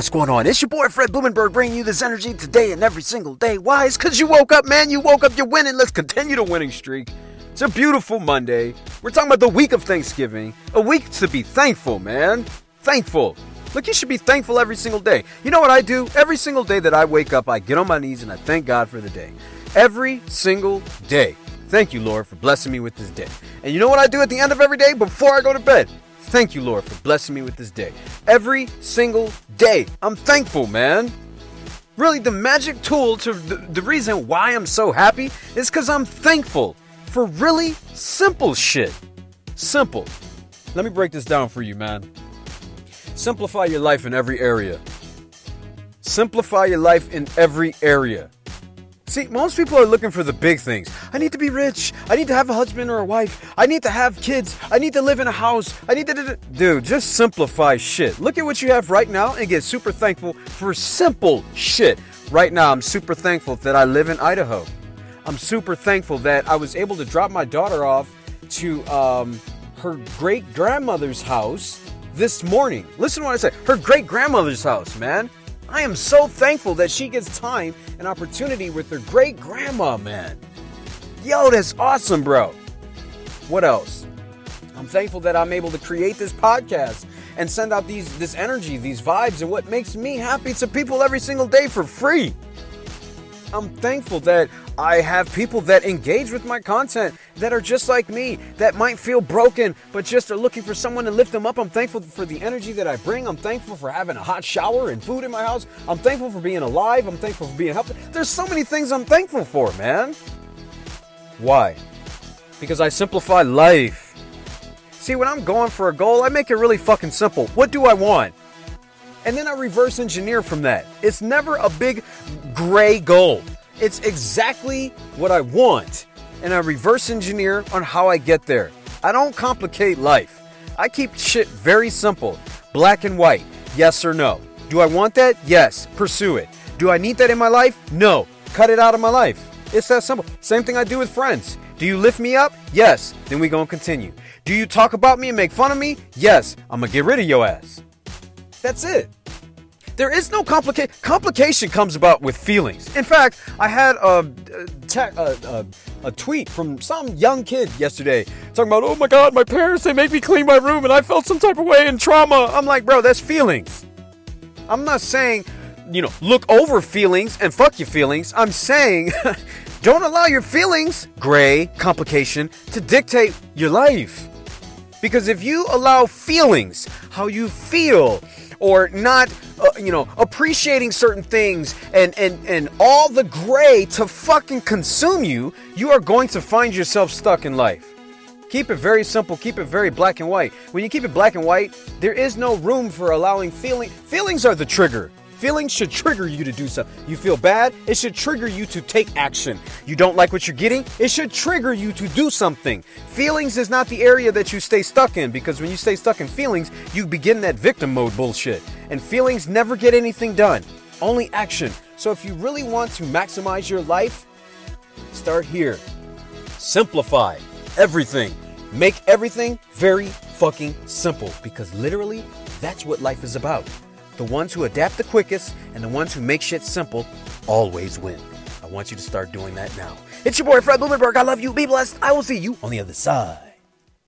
What's going on? It's your boy Fred Blumenberg bringing you this energy today and every single day. Why? It's because you woke up, man. You woke up, you're winning. Let's continue the winning streak. It's a beautiful Monday. We're talking about the week of Thanksgiving. A week to be thankful, man. Thankful. Look, you should be thankful every single day. You know what I do? Every single day that I wake up, I get on my knees and I thank God for the day. Every single day. Thank you, Lord, for blessing me with this day. And you know what I do at the end of every day before I go to bed? Thank you, Lord, for blessing me with this day. Every single day. I'm thankful, man. Really, the magic tool to the, the reason why I'm so happy is because I'm thankful for really simple shit. Simple. Let me break this down for you, man. Simplify your life in every area. Simplify your life in every area. See, most people are looking for the big things. I need to be rich. I need to have a husband or a wife. I need to have kids. I need to live in a house. I need to. Dude, just simplify shit. Look at what you have right now and get super thankful for simple shit. Right now, I'm super thankful that I live in Idaho. I'm super thankful that I was able to drop my daughter off to um, her great grandmother's house this morning. Listen to what I said. Her great grandmother's house, man. I am so thankful that she gets time and opportunity with her great grandma, man. Yo, that's awesome, bro. What else? I'm thankful that I'm able to create this podcast and send out these this energy, these vibes, and what makes me happy to people every single day for free. I'm thankful that I have people that engage with my content that are just like me, that might feel broken, but just are looking for someone to lift them up. I'm thankful for the energy that I bring. I'm thankful for having a hot shower and food in my house. I'm thankful for being alive. I'm thankful for being healthy. There's so many things I'm thankful for, man. Why? Because I simplify life. See, when I'm going for a goal, I make it really fucking simple. What do I want? And then I reverse engineer from that. It's never a big gray goal. It's exactly what I want. And I reverse engineer on how I get there. I don't complicate life. I keep shit very simple black and white, yes or no. Do I want that? Yes, pursue it. Do I need that in my life? No, cut it out of my life. It's that simple. Same thing I do with friends. Do you lift me up? Yes, then we gonna continue. Do you talk about me and make fun of me? Yes, I'm gonna get rid of your ass. That's it. There is no complication. Complication comes about with feelings. In fact, I had a, te- a, a, a, tweet from some young kid yesterday talking about, oh my god, my parents, they make me clean my room and I felt some type of way in trauma. I'm like, bro, that's feelings. I'm not saying, you know, look over feelings and fuck your feelings. I'm saying, don't allow your feelings, gray, complication, to dictate your life. Because if you allow feelings, how you feel, or not, uh, you know, appreciating certain things and, and, and all the gray to fucking consume you, you are going to find yourself stuck in life. Keep it very simple, keep it very black and white. When you keep it black and white, there is no room for allowing feeling. Feelings are the trigger. Feelings should trigger you to do something. You feel bad, it should trigger you to take action. You don't like what you're getting, it should trigger you to do something. Feelings is not the area that you stay stuck in because when you stay stuck in feelings, you begin that victim mode bullshit. And feelings never get anything done, only action. So if you really want to maximize your life, start here. Simplify everything. Make everything very fucking simple because literally that's what life is about. The ones who adapt the quickest and the ones who make shit simple always win. I want you to start doing that now. It's your boy Fred Blumenberg. I love you. Be blessed. I will see you on the other side.